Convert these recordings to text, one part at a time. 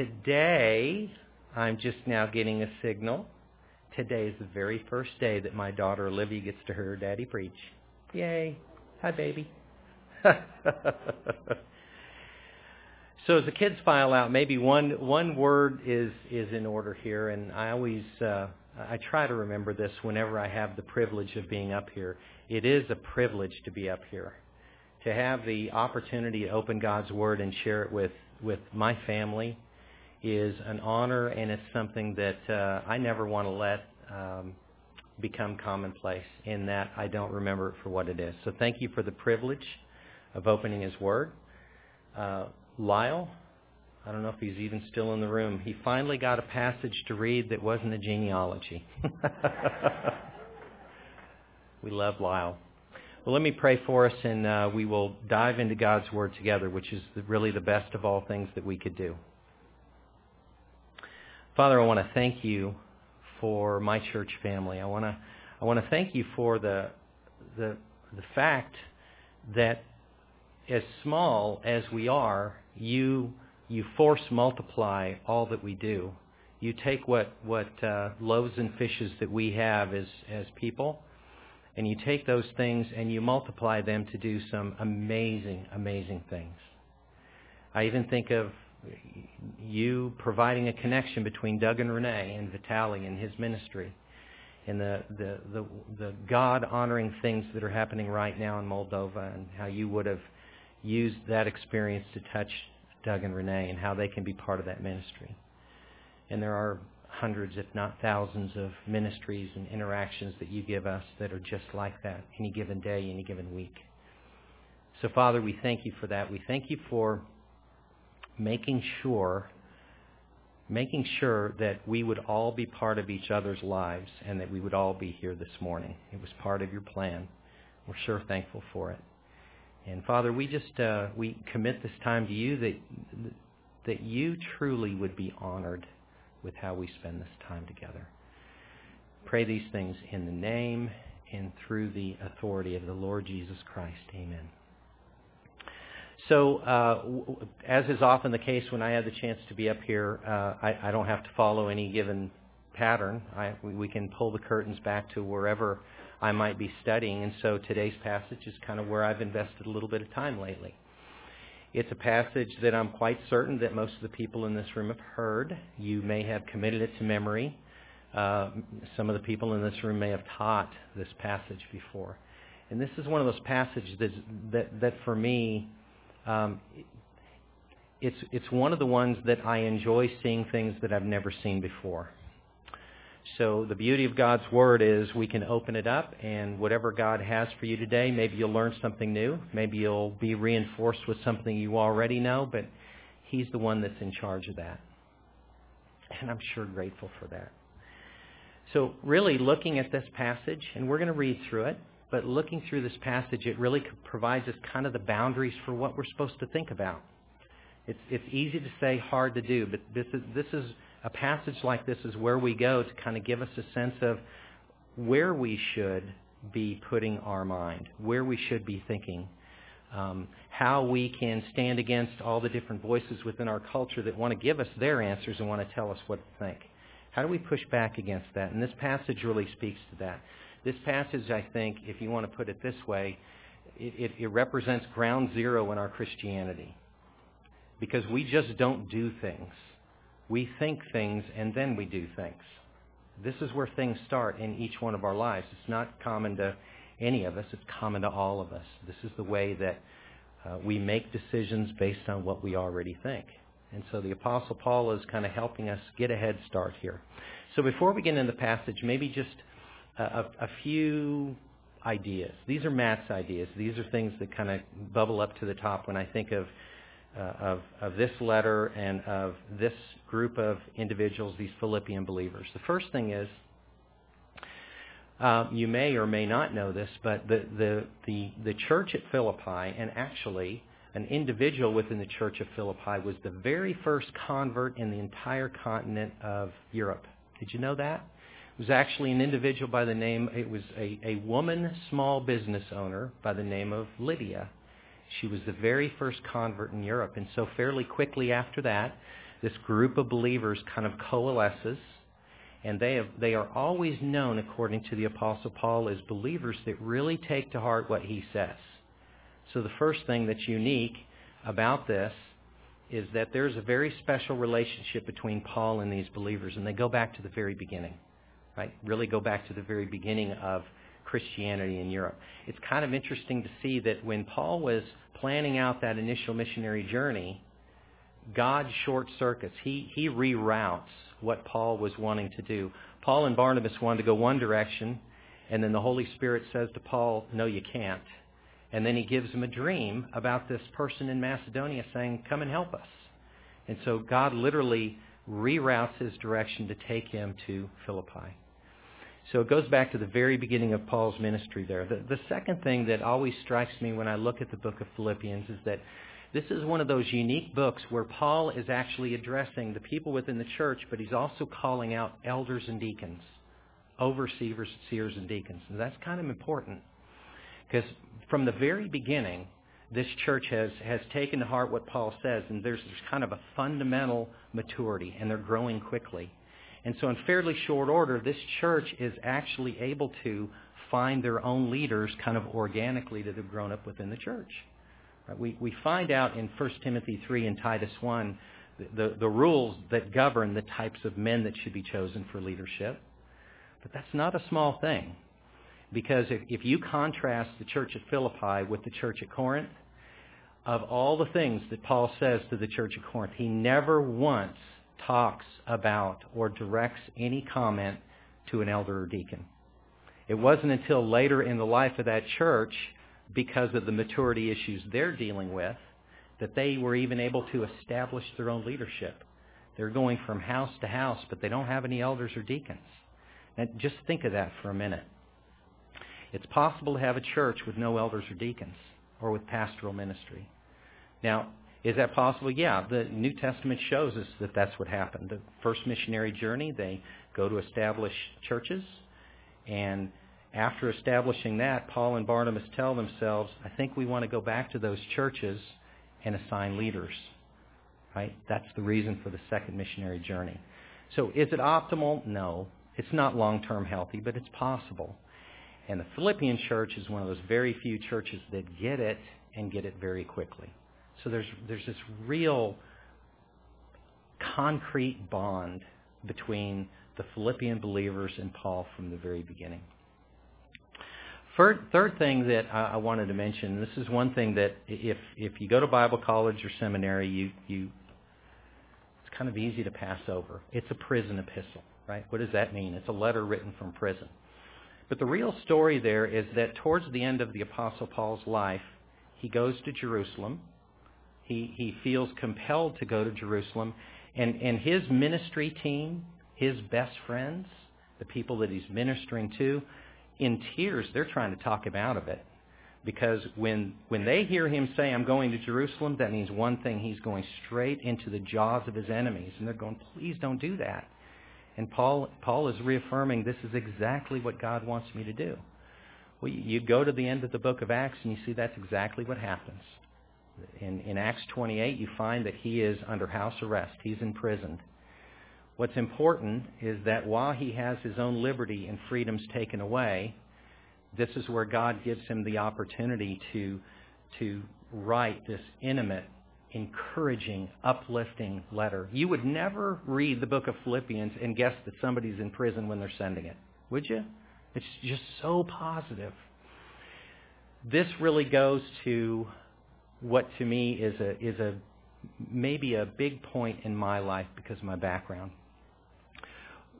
today, I'm just now getting a signal. Today is the very first day that my daughter Olivia gets to hear her daddy preach. Yay. Hi, baby. so as the kids file out, maybe one one word is is in order here, and I always uh, I try to remember this whenever I have the privilege of being up here. It is a privilege to be up here, to have the opportunity to open God's Word and share it with with my family is an honor, and it's something that uh, I never want to let um, become commonplace. In that I don't remember it for what it is. So thank you for the privilege of opening His Word. Uh, Lyle, I don't know if he's even still in the room. He finally got a passage to read that wasn't a genealogy. we love Lyle. Well, let me pray for us, and uh, we will dive into God's Word together, which is really the best of all things that we could do. Father, I want to thank you for my church family. I want to I want to thank you for the the the fact that as small as we are, you you force multiply all that we do. You take what what uh, loaves and fishes that we have as as people, and you take those things and you multiply them to do some amazing amazing things. I even think of you providing a connection between Doug and Renee and Vitali and his ministry and the, the, the, the God honoring things that are happening right now in Moldova and how you would have used that experience to touch Doug and Renee and how they can be part of that ministry. And there are hundreds, if not thousands, of ministries and interactions that you give us that are just like that any given day, any given week. So, Father, we thank you for that. We thank you for making sure making sure that we would all be part of each other's lives and that we would all be here this morning. It was part of your plan. We're sure thankful for it. And Father, we just uh, we commit this time to you that that you truly would be honored with how we spend this time together. Pray these things in the name and through the authority of the Lord Jesus Christ. Amen. So, uh, as is often the case when I have the chance to be up here, uh, I, I, don't have to follow any given pattern. I, we, can pull the curtains back to wherever I might be studying. And so today's passage is kind of where I've invested a little bit of time lately. It's a passage that I'm quite certain that most of the people in this room have heard. You may have committed it to memory. Uh, some of the people in this room may have taught this passage before. And this is one of those passages that, that, that for me, um, it's it's one of the ones that I enjoy seeing things that I've never seen before. So the beauty of God's Word is we can open it up and whatever God has for you today, maybe you'll learn something new. Maybe you'll be reinforced with something you already know, but He's the one that's in charge of that. And I'm sure grateful for that. So really looking at this passage, and we're going to read through it, but looking through this passage, it really provides us kind of the boundaries for what we're supposed to think about. It's, it's easy to say, hard to do, but this is, this is a passage like this is where we go to kind of give us a sense of where we should be putting our mind, where we should be thinking, um, how we can stand against all the different voices within our culture that want to give us their answers and want to tell us what to think. How do we push back against that? And this passage really speaks to that. This passage, I think, if you want to put it this way, it, it, it represents ground zero in our Christianity. Because we just don't do things. We think things and then we do things. This is where things start in each one of our lives. It's not common to any of us. It's common to all of us. This is the way that uh, we make decisions based on what we already think. And so the Apostle Paul is kind of helping us get a head start here. So before we get into the passage, maybe just a, a few ideas. These are Matt's ideas. These are things that kind of bubble up to the top when I think of, uh, of, of this letter and of this group of individuals, these Philippian believers. The first thing is, uh, you may or may not know this, but the, the, the, the church at Philippi, and actually an individual within the church of Philippi, was the very first convert in the entire continent of Europe. Did you know that? Was actually an individual by the name, it was a, a woman small business owner by the name of Lydia. She was the very first convert in Europe. And so fairly quickly after that, this group of believers kind of coalesces, and they, have, they are always known, according to the Apostle Paul, as believers that really take to heart what he says. So the first thing that's unique about this is that there's a very special relationship between Paul and these believers, and they go back to the very beginning, right? Really go back to the very beginning of Christianity in Europe. It's kind of interesting to see that when Paul was planning out that initial missionary journey, God short circuits. He, he reroutes what Paul was wanting to do. Paul and Barnabas wanted to go one direction, and then the Holy Spirit says to Paul, no, you can't. And then he gives him a dream about this person in Macedonia saying, come and help us. And so God literally reroutes his direction to take him to Philippi. So it goes back to the very beginning of Paul's ministry there. The, the second thing that always strikes me when I look at the book of Philippians is that this is one of those unique books where Paul is actually addressing the people within the church, but he's also calling out elders and deacons, overseers, seers, and deacons. And that's kind of important because from the very beginning, this church has, has taken to heart what Paul says, and there's, there's kind of a fundamental maturity, and they're growing quickly. And so in fairly short order, this church is actually able to find their own leaders kind of organically that have grown up within the church. We, we find out in 1 Timothy 3 and Titus 1 the, the, the rules that govern the types of men that should be chosen for leadership. But that's not a small thing. Because if, if you contrast the church at Philippi with the church at Corinth, of all the things that Paul says to the church at Corinth, he never once talks about or directs any comment to an elder or deacon. It wasn't until later in the life of that church, because of the maturity issues they're dealing with, that they were even able to establish their own leadership. They're going from house to house, but they don't have any elders or deacons. And just think of that for a minute. It's possible to have a church with no elders or deacons or with pastoral ministry. Now, is that possible? Yeah, the New Testament shows us that that's what happened. The first missionary journey, they go to establish churches, and after establishing that, Paul and Barnabas tell themselves, I think we want to go back to those churches and assign leaders. Right? That's the reason for the second missionary journey. So is it optimal? No. It's not long-term healthy, but it's possible. And the Philippian church is one of those very few churches that get it and get it very quickly. So there's, there's this real concrete bond between the Philippian believers and Paul from the very beginning. Third, thing that I, I wanted to mention, this is one thing that if, if you go to Bible college or seminary, you, you, it's kind of easy to pass over. It's a prison epistle, right? What does that mean? It's a letter written from prison. But the real story there is that towards the end of the Apostle Paul's life, he goes to Jerusalem he, he feels compelled to go to Jerusalem. And, and his ministry team, his best friends, the people that he's ministering to, in tears, they're trying to talk him out of it. Because when, when they hear him say, I'm going to Jerusalem, that means one thing, he's going straight into the jaws of his enemies. And they're going, please don't do that. And Paul, Paul is reaffirming this is exactly what God wants me to do. Well, you go to the end of the book of Acts and you see that's exactly what happens in, in Acts 28, you find that he is under house arrest. He's imprisoned. What's important is that while he has his own liberty and freedoms taken away, this is where God gives him the opportunity to, to write this intimate, encouraging, uplifting letter. You would never read the book of Philippians and guess that somebody's in prison when they're sending it, would you? It's just so positive. This really goes to what to me is a is a maybe a big point in my life because of my background.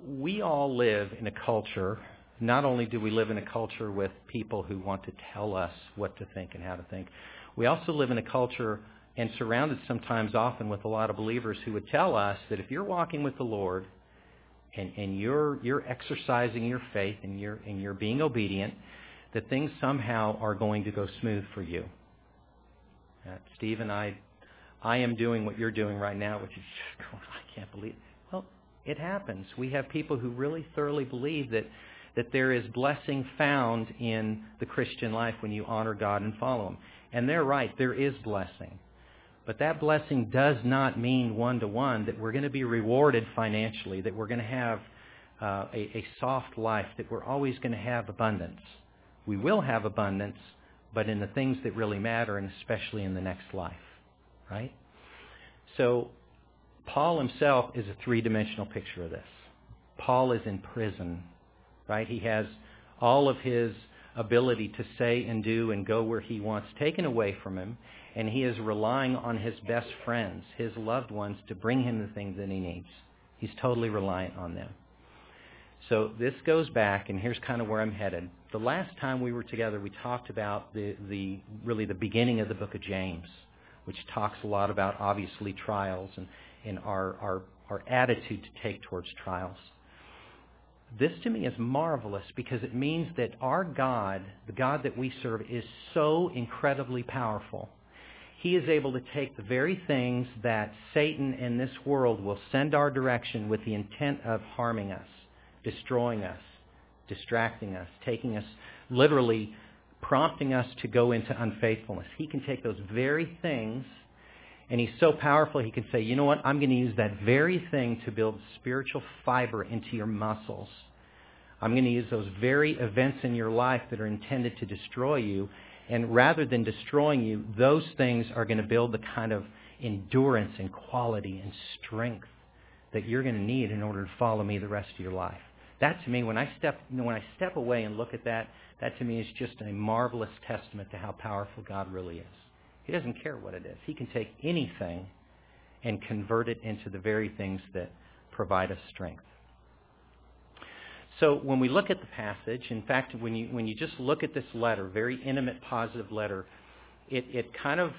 We all live in a culture. Not only do we live in a culture with people who want to tell us what to think and how to think, we also live in a culture and surrounded sometimes often with a lot of believers who would tell us that if you're walking with the Lord and, and you're you're exercising your faith and you're and you're being obedient, that things somehow are going to go smooth for you. Uh, Steve and I, I am doing what you're doing right now, which is, I can't believe. Well, it happens. We have people who really thoroughly believe that that there is blessing found in the Christian life when you honor God and follow Him. And they're right. There is blessing. But that blessing does not mean one-to-one that we're going to be rewarded financially, that we're going to have uh, a, a soft life, that we're always going to have abundance. We will have abundance, but in the things that really matter, and especially in the next life, right? So Paul himself is a three-dimensional picture of this. Paul is in prison, right? He has all of his ability to say and do and go where he wants taken away from him, and he is relying on his best friends, his loved ones, to bring him the things that he needs. He's totally reliant on them. So this goes back, and here's kind of where I'm headed. The last time we were together, we talked about the, the really the beginning of the book of James, which talks a lot about obviously trials and, and our, our, our attitude to take towards trials. This to me is marvelous because it means that our God, the God that we serve, is so incredibly powerful. He is able to take the very things that Satan in this world will send our direction with the intent of harming us, destroying us, distracting us, taking us, literally prompting us to go into unfaithfulness. He can take those very things and he's so powerful, he can say, you know what, I'm going to use that very thing to build spiritual fiber into your muscles. I'm going to use those very events in your life that are intended to destroy you. And rather than destroying you, those things are going to build the kind of endurance and quality and strength that you're going to need in order to follow me the rest of your life. That to me, when I step, when I step away and look at that, that to me is just a marvelous testament to how powerful God really is. He doesn't care what it is. He can take anything and convert it into the very things that provide us strength. So when we look at the passage, in fact, when you, when you just look at this letter, very intimate, positive letter, it, it kind of,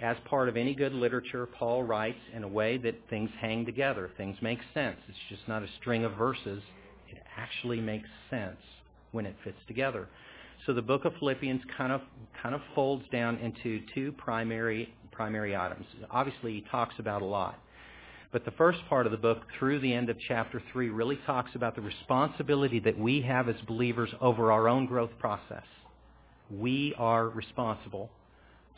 as part of any good literature, Paul writes in a way that things hang together. Things make sense. It's just not a string of verses. It actually makes sense when it fits together. So the book of Philippians kind of kind of folds down into two primary primary items. Obviously, he talks about a lot. But the first part of the book through the end of chapter 3 really talks about the responsibility that we have as believers over our own growth process. We are responsible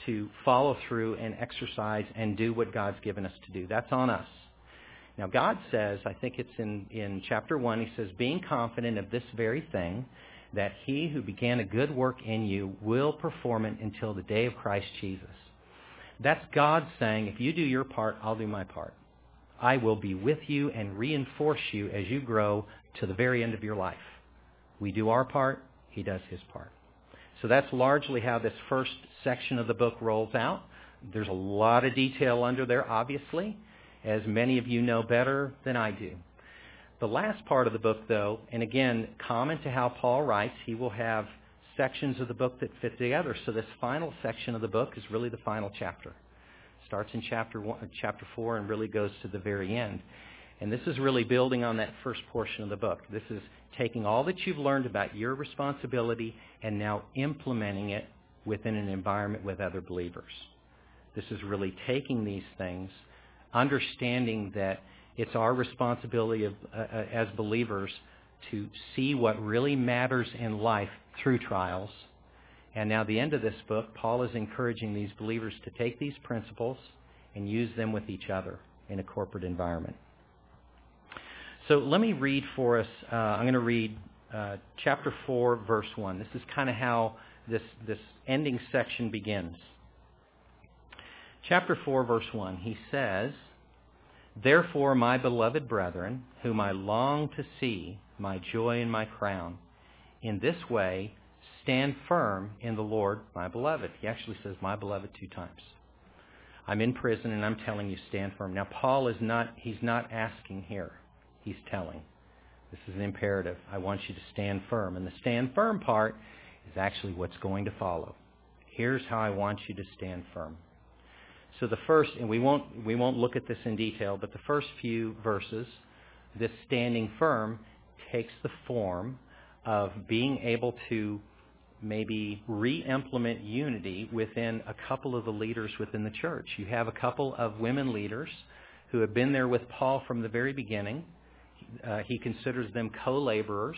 to follow through and exercise and do what God's given us to do. That's on us. Now God says, I think it's in, in chapter 1, he says, being confident of this very thing, that he who began a good work in you will perform it until the day of Christ Jesus. That's God saying, if you do your part, I'll do my part. I will be with you and reinforce you as you grow to the very end of your life. We do our part, he does his part. So that's largely how this first section of the book rolls out. There's a lot of detail under there, obviously, as many of you know better than I do. The last part of the book, though, and again, common to how Paul writes, he will have sections of the book that fit together. So this final section of the book is really the final chapter. Starts in chapter one, chapter four and really goes to the very end. And this is really building on that first portion of the book. This is taking all that you've learned about your responsibility and now implementing it within an environment with other believers. This is really taking these things, understanding that it's our responsibility of, uh, uh, as believers to see what really matters in life through trials. And now the end of this book, Paul is encouraging these believers to take these principles and use them with each other in a corporate environment. So let me read for us. Uh, I'm going to read uh, chapter 4, verse 1. This is kind of how this, this ending section begins. Chapter 4, verse 1. He says, Therefore, my beloved brethren, whom I long to see, my joy and my crown, in this way stand firm in the Lord, my beloved. He actually says, my beloved, two times. I'm in prison and I'm telling you, stand firm. Now, Paul is not, he's not asking here. He's telling. This is an imperative. I want you to stand firm. And the stand firm part is actually what's going to follow. Here's how I want you to stand firm. So the first, and we won't, we won't look at this in detail, but the first few verses, this standing firm takes the form of being able to maybe re-implement unity within a couple of the leaders within the church. You have a couple of women leaders who have been there with Paul from the very beginning. Uh, he considers them co-laborers,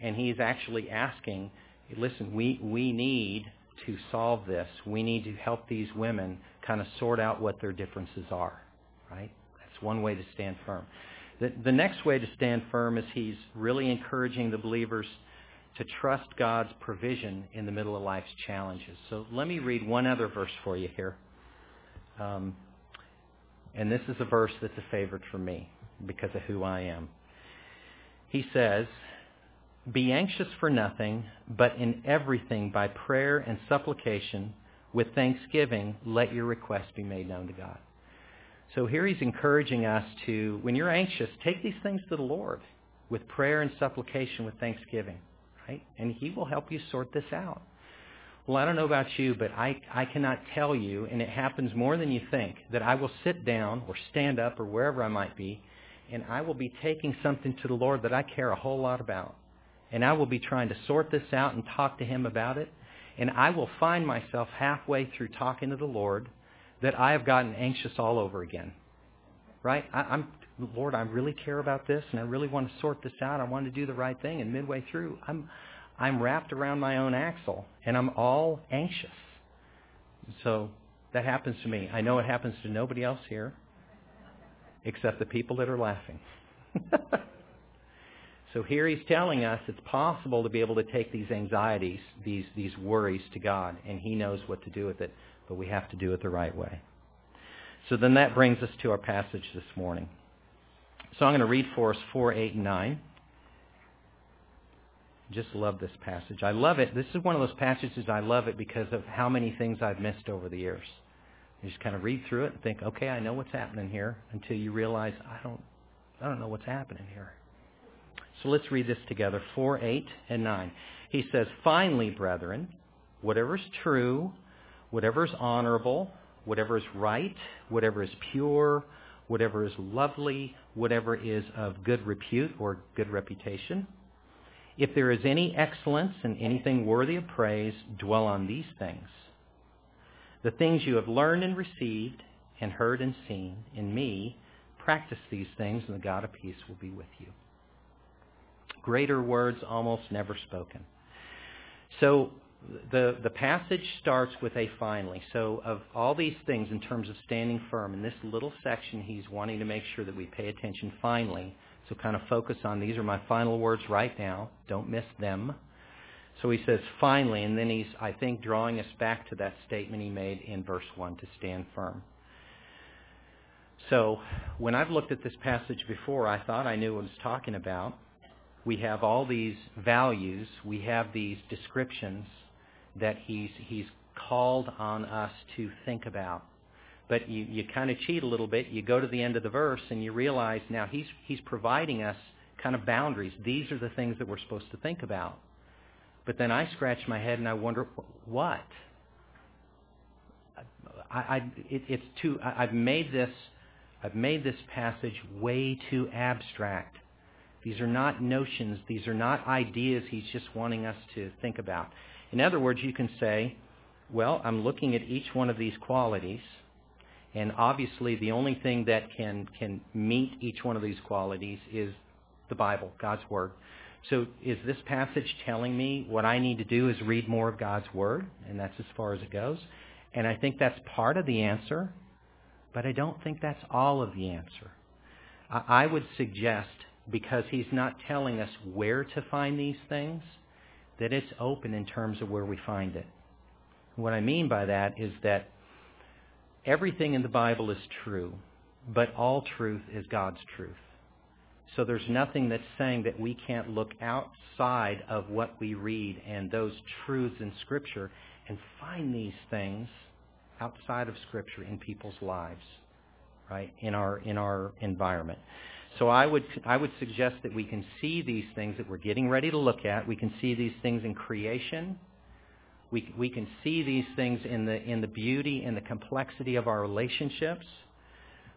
and he's actually asking, listen, we, we need to solve this, we need to help these women kind of sort out what their differences are, right? That's one way to stand firm. The, the next way to stand firm is he's really encouraging the believers to trust God's provision in the middle of life's challenges. So let me read one other verse for you here. Um, and this is a verse that's a favorite for me because of who I am. He says, Be anxious for nothing, but in everything by prayer and supplication, with thanksgiving, let your requests be made known to God. So here he's encouraging us to, when you're anxious, take these things to the Lord with prayer and supplication with thanksgiving, right? And he will help you sort this out. Well, I don't know about you, but I, I cannot tell you, and it happens more than you think, that I will sit down or stand up or wherever I might be, and I will be taking something to the Lord that I care a whole lot about. And I will be trying to sort this out and talk to him about it. And I will find myself halfway through talking to the Lord that I have gotten anxious all over again. Right? I, I'm, Lord, I really care about this, and I really want to sort this out. I want to do the right thing. And midway through, I'm, I'm wrapped around my own axle, and I'm all anxious. So that happens to me. I know it happens to nobody else here, except the people that are laughing. so here he's telling us it's possible to be able to take these anxieties, these, these worries to God, and he knows what to do with it but we have to do it the right way. So then that brings us to our passage this morning. So I'm going to read for us 4, 8, and 9. Just love this passage. I love it. This is one of those passages I love it because of how many things I've missed over the years. You just kind of read through it and think, okay, I know what's happening here, until you realize I don't, I don't know what's happening here. So let's read this together. 4, 8, and 9. He says, Finally, brethren, whatever is true, whatever is honorable, whatever is right, whatever is pure, whatever is lovely, whatever is of good repute or good reputation. If there is any excellence and anything worthy of praise, dwell on these things. The things you have learned and received and heard and seen in me, practice these things, and the God of peace will be with you. Greater words almost never spoken. So the, the passage starts with a finally. So of all these things in terms of standing firm, in this little section he's wanting to make sure that we pay attention finally. So kind of focus on these are my final words right now. Don't miss them. So he says finally, and then he's, I think, drawing us back to that statement he made in verse 1 to stand firm. So when I've looked at this passage before, I thought I knew what it was talking about. We have all these values. We have these descriptions that he's, he's called on us to think about. But you, you kind of cheat a little bit. You go to the end of the verse and you realize now he's, he's providing us kind of boundaries. These are the things that we're supposed to think about. But then I scratch my head and I wonder, what? I, I, it, it's too, I, I've made this, I've made this passage way too abstract. These are not notions. These are not ideas he's just wanting us to think about. In other words, you can say, well, I'm looking at each one of these qualities, and obviously the only thing that can, can meet each one of these qualities is the Bible, God's Word. So is this passage telling me what I need to do is read more of God's Word? And that's as far as it goes. And I think that's part of the answer, but I don't think that's all of the answer. I would suggest, because he's not telling us where to find these things, that it's open in terms of where we find it. What I mean by that is that everything in the Bible is true, but all truth is God's truth. So there's nothing that's saying that we can't look outside of what we read and those truths in Scripture and find these things outside of Scripture in people's lives, right? In our in our environment. So I would, I would suggest that we can see these things that we're getting ready to look at. We can see these things in creation. We, we can see these things in the, in the beauty and the complexity of our relationships.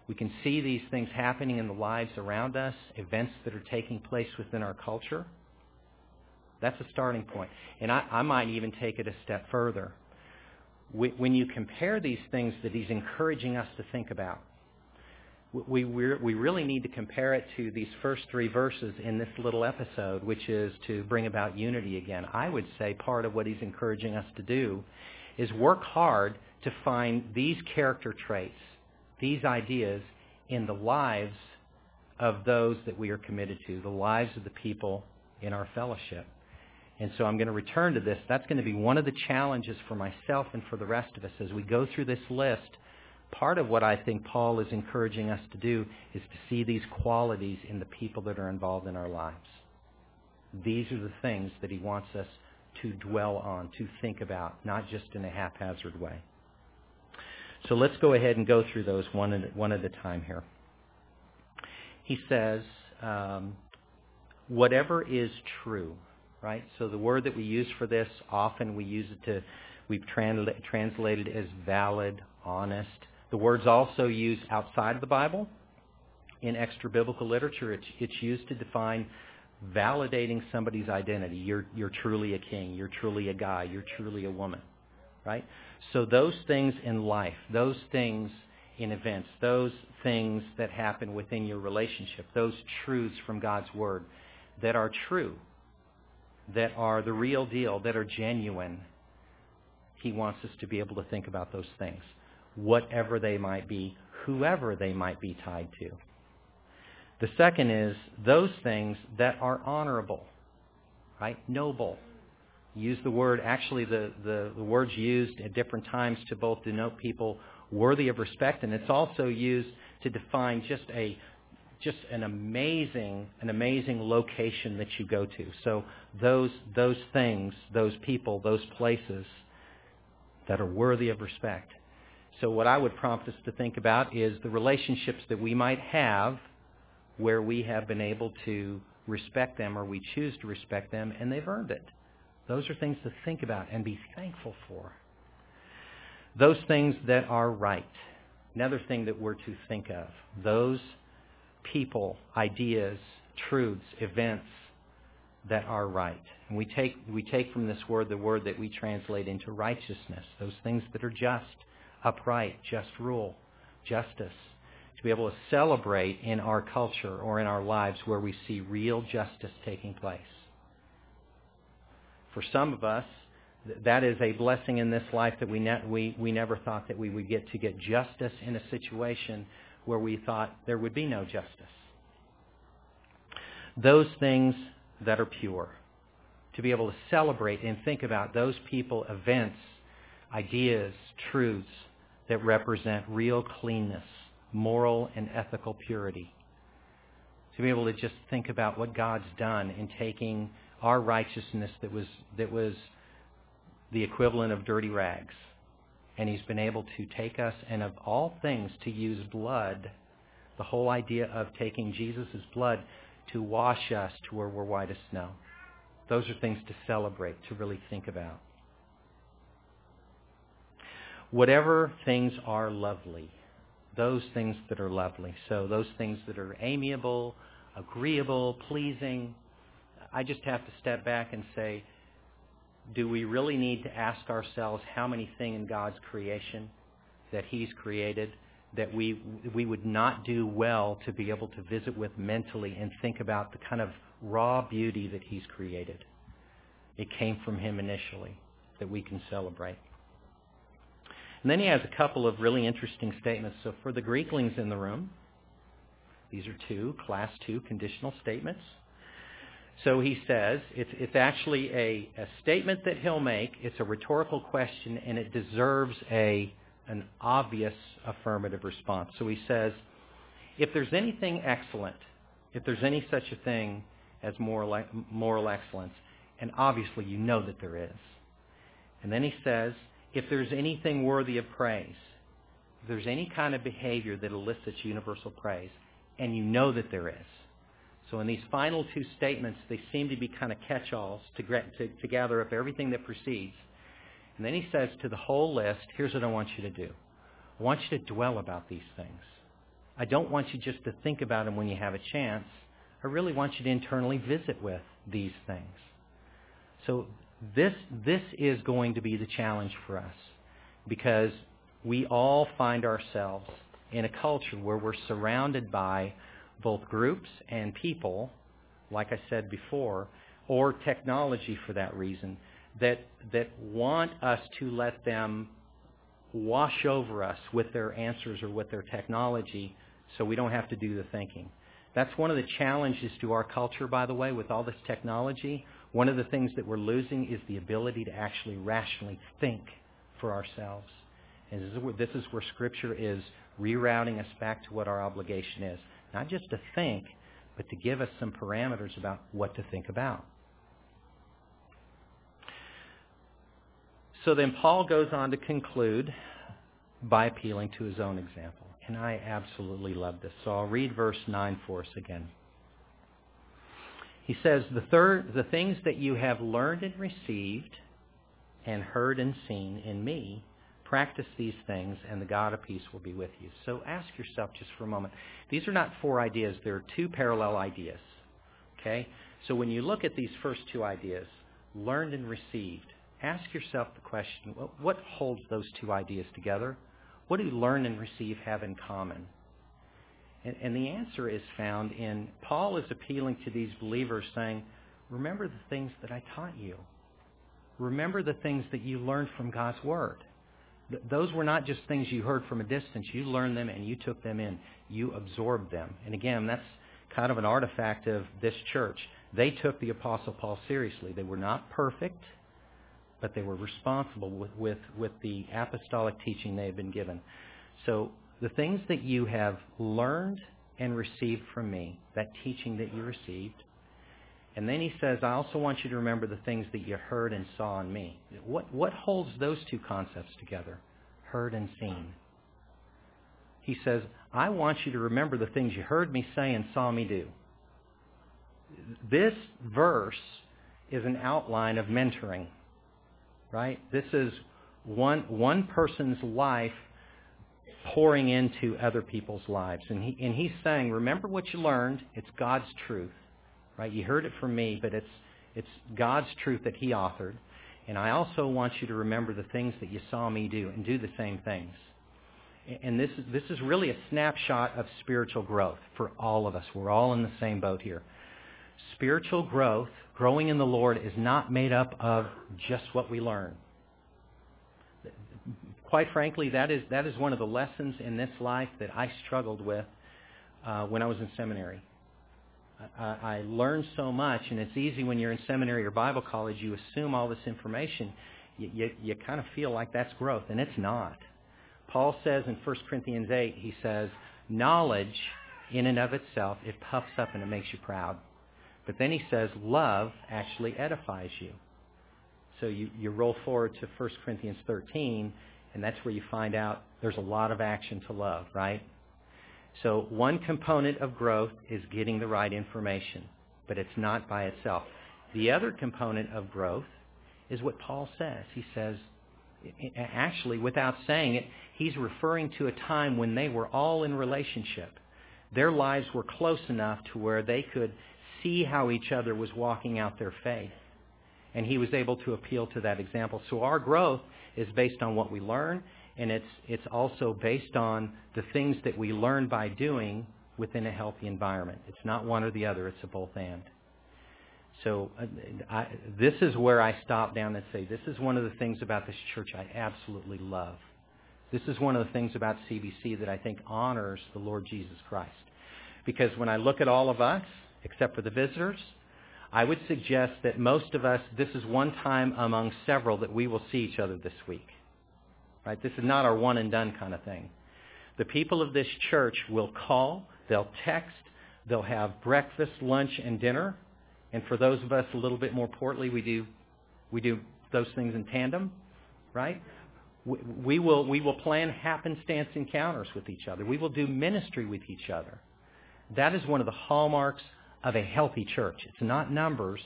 We can see these things happening in the lives around us, events that are taking place within our culture. That's a starting point. And I, I might even take it a step further. When you compare these things that he's encouraging us to think about, we, we, really need to compare it to these first three verses in this little episode, which is to bring about unity again. I would say part of what he's encouraging us to do is work hard to find these character traits, these ideas in the lives of those that we are committed to, the lives of the people in our fellowship. And so I'm going to return to this. That's going to be one of the challenges for myself and for the rest of us as we go through this list. Part of what I think Paul is encouraging us to do is to see these qualities in the people that are involved in our lives. These are the things that he wants us to dwell on, to think about, not just in a haphazard way. So let's go ahead and go through those one at, one at a time here. He says, um, whatever is true, right? So the word that we use for this, often we use it to, we've transla- translated as valid, honest. The word's also used outside of the Bible. In extra biblical literature, it's, it's used to define validating somebody's identity. You're, you're truly a king. You're truly a guy. You're truly a woman, right? So those things in life, those things in events, those things that happen within your relationship, those truths from God's Word that are true, that are the real deal, that are genuine, He wants us to be able to think about those things, whatever they might be, whoever they might be tied to. The second is those things that are honorable, right? Noble. Use the word, actually the, the, the word's used at different times to both denote people worthy of respect, and it's also used to define just a just an amazing an amazing location that you go to. So those those things, those people, those places that are worthy of respect. So what I would prompt us to think about is the relationships that we might have where we have been able to respect them or we choose to respect them and they've earned it. Those are things to think about and be thankful for. Those things that are right. Another thing that we're to think of. Those people, ideas, truths, events that are right. And we take, we take from this word the word that we translate into righteousness. Those things that are just, upright, just rule, justice. To be able to celebrate in our culture or in our lives where we see real justice taking place. For some of us, that is a blessing in this life that we, ne- we, we never thought that we would get to get justice in a situation where we thought there would be no justice. Those things that are pure. To be able to celebrate and think about those people, events, ideas, truths that represent real cleanness, moral and ethical purity. To be able to just think about what God's done in taking our righteousness that was, that was the equivalent of dirty rags. And he's been able to take us and of all things to use blood, the whole idea of taking Jesus' blood to wash us to where we're white as snow. Those are things to celebrate, to really think about. Whatever things are lovely, those things that are lovely. So those things that are amiable, agreeable, pleasing. I just have to step back and say, do we really need to ask ourselves how many things in God's creation that he's created that we, we would not do well to be able to visit with mentally and think about the kind of raw beauty that he's created. It came from him initially that we can celebrate. And then he has a couple of really interesting statements. So for the Greeklings in the room, these are two, class two conditional statements. So he says, it's, it's actually a, a statement that he'll make. It's a rhetorical question, and it deserves a, an obvious affirmative response. So he says, if there's anything excellent, if there's any such a thing as moral, moral excellence, and obviously you know that there is. And then he says, if there's anything worthy of praise, if there's any kind of behavior that elicits universal praise, and you know that there is. So in these final two statements, they seem to be kind of catch-alls to, to, to gather up everything that precedes. And then he says to the whole list, here's what I want you to do. I want you to dwell about these things. I don't want you just to think about them when you have a chance. I really want you to internally visit with these things. So this, this is going to be the challenge for us because we all find ourselves in a culture where we're surrounded by both groups and people, like I said before, or technology for that reason, that, that want us to let them wash over us with their answers or with their technology so we don't have to do the thinking. That's one of the challenges to our culture, by the way, with all this technology. One of the things that we're losing is the ability to actually rationally think for ourselves. And this is where, this is where Scripture is rerouting us back to what our obligation is. Not just to think, but to give us some parameters about what to think about. So then Paul goes on to conclude by appealing to his own example. And I absolutely love this. So I'll read verse 9 for us again. He says, the, third, the things that you have learned and received and heard and seen in me, practice these things, and the God of peace will be with you. So ask yourself just for a moment. These are not four ideas. They're two parallel ideas. Okay? So when you look at these first two ideas, learned and received, ask yourself the question, what holds those two ideas together? What do learn and receive have in common? And, the answer is found in Paul is appealing to these believers saying, remember the things that I taught you. Remember the things that you learned from God's Word. Th- those were not just things you heard from a distance. You learned them and you took them in. You absorbed them. And again, that's kind of an artifact of this church. They took the Apostle Paul seriously. They were not perfect but they were responsible with, with, with the apostolic teaching they had been given. So the things that you have learned and received from me, that teaching that you received, and then he says, I also want you to remember the things that you heard and saw in me. What, what holds those two concepts together? Heard and seen. He says, I want you to remember the things you heard me say and saw me do. This verse is an outline of mentoring right? This is one, one person's life pouring into other people's lives. And, he, and he's saying, remember what you learned. It's God's truth, right? You heard it from me, but it's, it's God's truth that he authored. And I also want you to remember the things that you saw me do and do the same things. And this, this is really a snapshot of spiritual growth for all of us. We're all in the same boat here. Spiritual growth growing in the Lord is not made up of just what we learn. Quite frankly, that is, that is one of the lessons in this life that I struggled with uh, when I was in seminary. I, I learned so much, and it's easy when you're in seminary or Bible college, you assume all this information. You, you, you kind of feel like that's growth, and it's not. Paul says in 1 Corinthians 8, he says, knowledge in and of itself, it puffs up and it makes you proud. But then he says love actually edifies you. So you, you roll forward to 1 Corinthians 13, and that's where you find out there's a lot of action to love, right? So one component of growth is getting the right information, but it's not by itself. The other component of growth is what Paul says. He says, actually, without saying it, he's referring to a time when they were all in relationship. Their lives were close enough to where they could see how each other was walking out their faith. And he was able to appeal to that example. So our growth is based on what we learn, and it's, it's also based on the things that we learn by doing within a healthy environment. It's not one or the other, it's a both and. So uh, I, this is where I stop down and say, this is one of the things about this church I absolutely love. This is one of the things about CBC that I think honors the Lord Jesus Christ. Because when I look at all of us, except for the visitors. I would suggest that most of us, this is one time among several that we will see each other this week. Right? This is not our one and done kind of thing. The people of this church will call, they'll text, they'll have breakfast, lunch, and dinner. And for those of us a little bit more portly, we do, we do those things in tandem, right? We, we will, we will plan happenstance encounters with each other. We will do ministry with each other. That is one of the hallmarks of a healthy church. It's not numbers.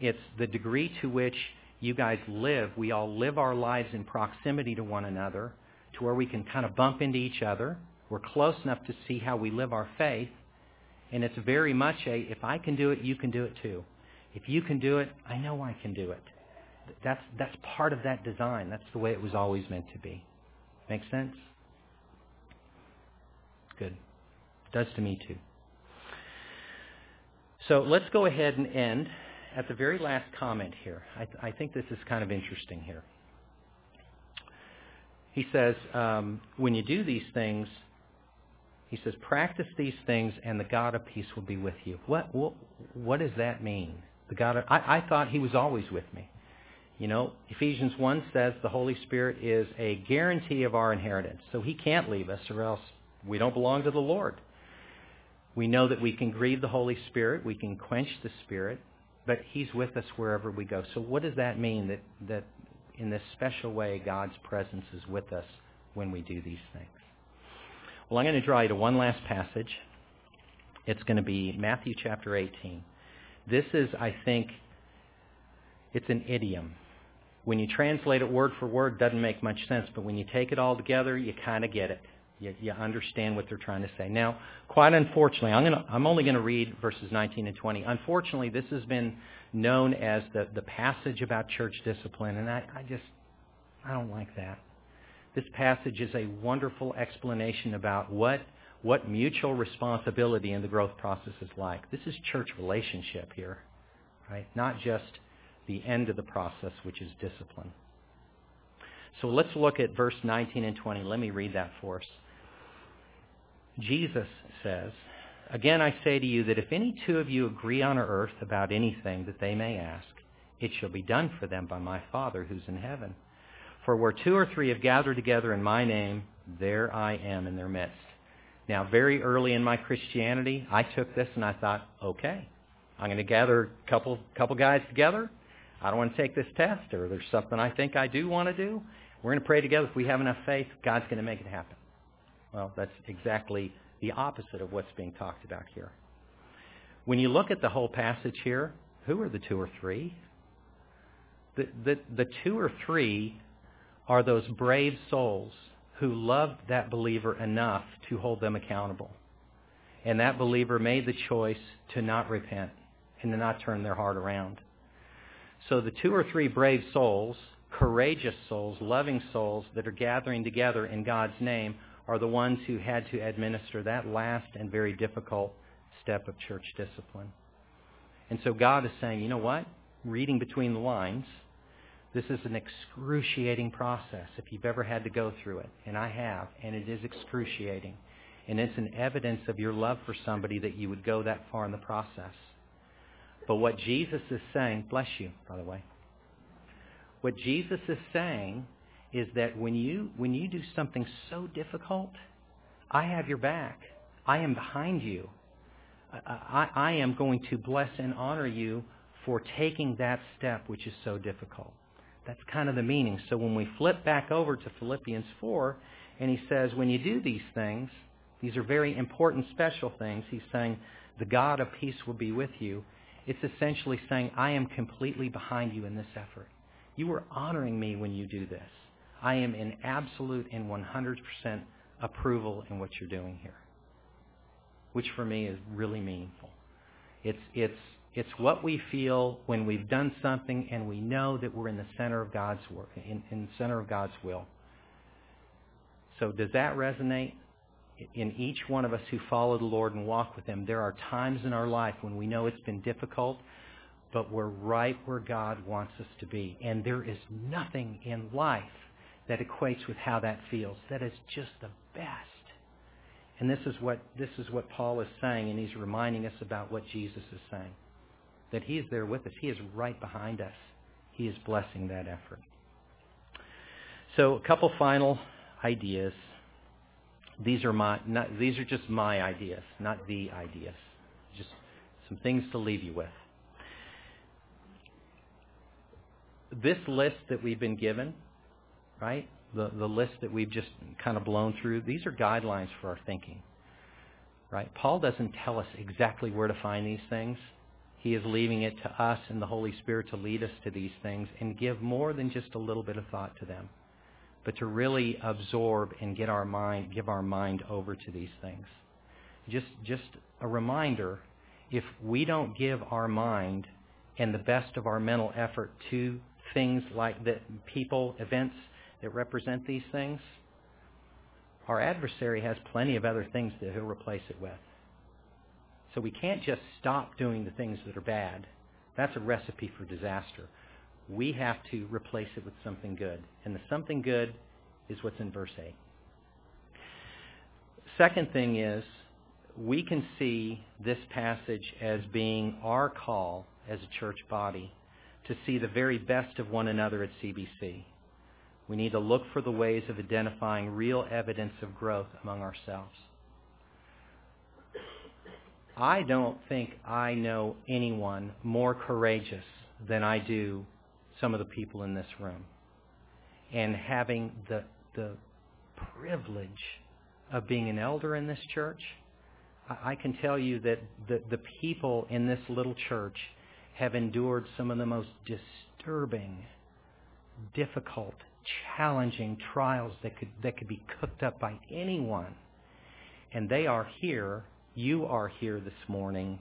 It's the degree to which you guys live. We all live our lives in proximity to one another to where we can kind of bump into each other. We're close enough to see how we live our faith. And it's very much a, if I can do it, you can do it too. If you can do it, I know I can do it. That's, that's part of that design. That's the way it was always meant to be. Make sense? good. Does to me too. So let's go ahead and end at the very last comment here. I, th- I think this is kind of interesting here. He says, um, when you do these things, he says, practice these things and the God of peace will be with you. What, what, what does that mean? The God of, I, I thought he was always with me. You know, Ephesians 1 says the Holy Spirit is a guarantee of our inheritance. So he can't leave us or else we don't belong to the Lord. We know that we can grieve the Holy Spirit. We can quench the Spirit. But he's with us wherever we go. So what does that mean that, that in this special way God's presence is with us when we do these things? Well, I'm going to draw you to one last passage. It's going to be Matthew chapter 18. This is, I think, it's an idiom. When you translate it word for word, it doesn't make much sense, but when you take it all together, you kind of get it. You, you, understand what they're trying to say. Now, quite unfortunately, I'm, gonna, I'm only going to read verses 19 and 20. Unfortunately, this has been known as the, the passage about church discipline, and I, I just, I don't like that. This passage is a wonderful explanation about what, what mutual responsibility in the growth process is like. This is church relationship here, right? Not just the end of the process, which is discipline. So let's look at verse 19 and 20. Let me read that for us. Jesus says, Again I say to you that if any two of you agree on earth about anything that they may ask, it shall be done for them by my Father who's in heaven. For where two or three have gathered together in my name, there I am in their midst. Now, very early in my Christianity, I took this and I thought, okay, I'm going to gather a couple, couple guys together. I don't want to take this test, or there's something I think I do want to do. We're going to pray together. If we have enough faith, God's going to make it happen. Well, that's exactly the opposite of what's being talked about here. When you look at the whole passage here, who are the two or three? The, the, the two or three are those brave souls who loved that believer enough to hold them accountable. And that believer made the choice to not repent and to not turn their heart around. So the two or three brave souls, courageous souls, loving souls that are gathering together in God's name are the ones who had to administer that last and very difficult step of church discipline. And so God is saying, you know what? Reading between the lines, this is an excruciating process if you've ever had to go through it. And I have, and it is excruciating. And it's an evidence of your love for somebody that you would go that far in the process. But what Jesus is saying, bless you, by the way. What Jesus is saying is that when you when you do something so difficult, I have your back. I am behind you. I, I, I am going to bless and honor you for taking that step which is so difficult. That's kind of the meaning. So when we flip back over to Philippians 4, and he says, when you do these things, these are very important, special things. He's saying, the God of peace will be with you. It's essentially saying, I am completely behind you in this effort. You are honoring me when you do this. I am in absolute and 100% approval in what you're doing here, which for me is really meaningful. It's, it's, it's what we feel when we've done something and we know that we're in the center of God's work, in, in the center of God's will. So does that resonate? In each one of us who follow the Lord and walk with Him, there are times in our life when we know it's been difficult, but we're right where God wants us to be. And there is nothing in life that equates with how that feels. That is just the best. And this is what this is what Paul is saying, and he's reminding us about what Jesus is saying. That he is there with us. He is right behind us. He is blessing that effort. So a couple final ideas. These are my not, these are just my ideas, not the ideas. Just some things to leave you with. This list that we've been given right? The, the list that we've just kind of blown through, these are guidelines for our thinking, right? Paul doesn't tell us exactly where to find these things. He is leaving it to us and the Holy Spirit to lead us to these things and give more than just a little bit of thought to them, but to really absorb and get our mind, give our mind over to these things. Just, just a reminder, if we don't give our mind and the best of our mental effort to things like the people, events, that represent these things, our adversary has plenty of other things that he'll replace it with. So we can't just stop doing the things that are bad. That's a recipe for disaster. We have to replace it with something good. And the something good is what's in verse 8. Second thing is, we can see this passage as being our call as a church body to see the very best of one another at CBC. We need to look for the ways of identifying real evidence of growth among ourselves. I don't think I know anyone more courageous than I do some of the people in this room. And having the, the privilege of being an elder in this church, I, I can tell you that the, the people in this little church have endured some of the most disturbing, difficult, challenging trials that could, that could be cooked up by anyone. And they are here, you are here this morning,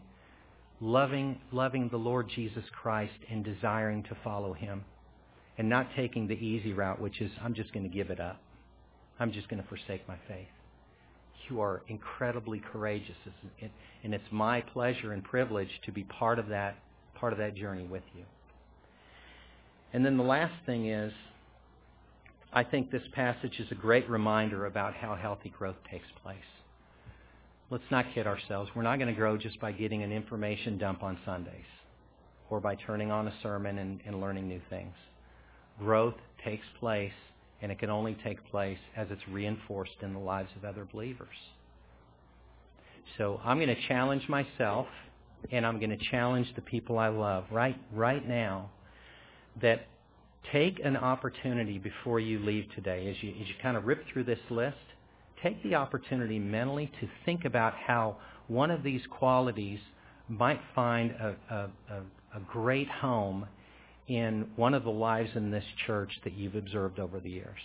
loving, loving the Lord Jesus Christ and desiring to follow him. And not taking the easy route, which is, I'm just going to give it up. I'm just going to forsake my faith. You are incredibly courageous, and it's my pleasure and privilege to be part of that part of that journey with you. And then the last thing is, I think this passage is a great reminder about how healthy growth takes place. Let's not kid ourselves. We're not going to grow just by getting an information dump on Sundays or by turning on a sermon and, and learning new things. Growth takes place, and it can only take place as it's reinforced in the lives of other believers. So I'm going to challenge myself and I'm going to challenge the people I love right right now that take an opportunity before you leave today as you as you kind of rip through this list take the opportunity mentally to think about how one of these qualities might find a, a, a, a great home in one of the lives in this church that you've observed over the years.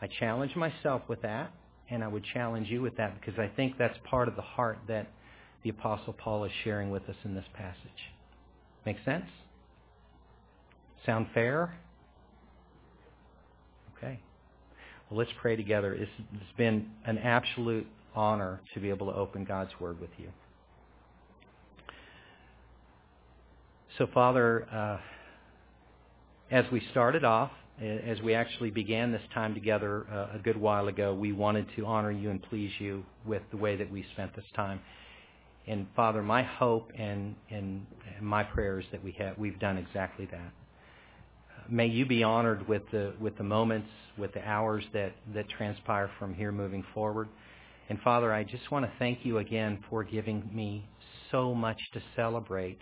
I challenge myself with that, and I would challenge you with that because I think that's part of the heart that the Apostle Paul is sharing with us in this passage. Make sense? Sound fair? Okay. Well, let's pray together. It's, it's been an absolute honor to be able to open God's Word with you. So, Father, uh, as we started off, as we actually began this time together uh, a good while ago, we wanted to honor you and please you with the way that we spent this time. And Father, my hope and, and, my prayer is that we have, we've done exactly that. May you be honored with the, with the moments, with the hours that, that transpire from here moving forward. And Father, I just want to thank you again for giving me so much to celebrate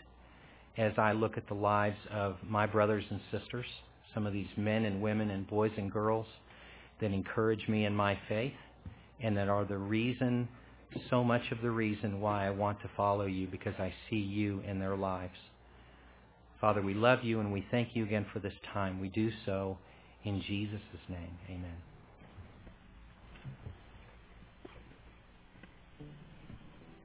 as I look at the lives of my brothers and sisters, some of these men and women and boys and girls that encourage me in my faith and that are the reason so much of the reason why I want to follow you because I see you in their lives. Father, we love you and we thank you again for this time. We do so in Jesus' name. Amen.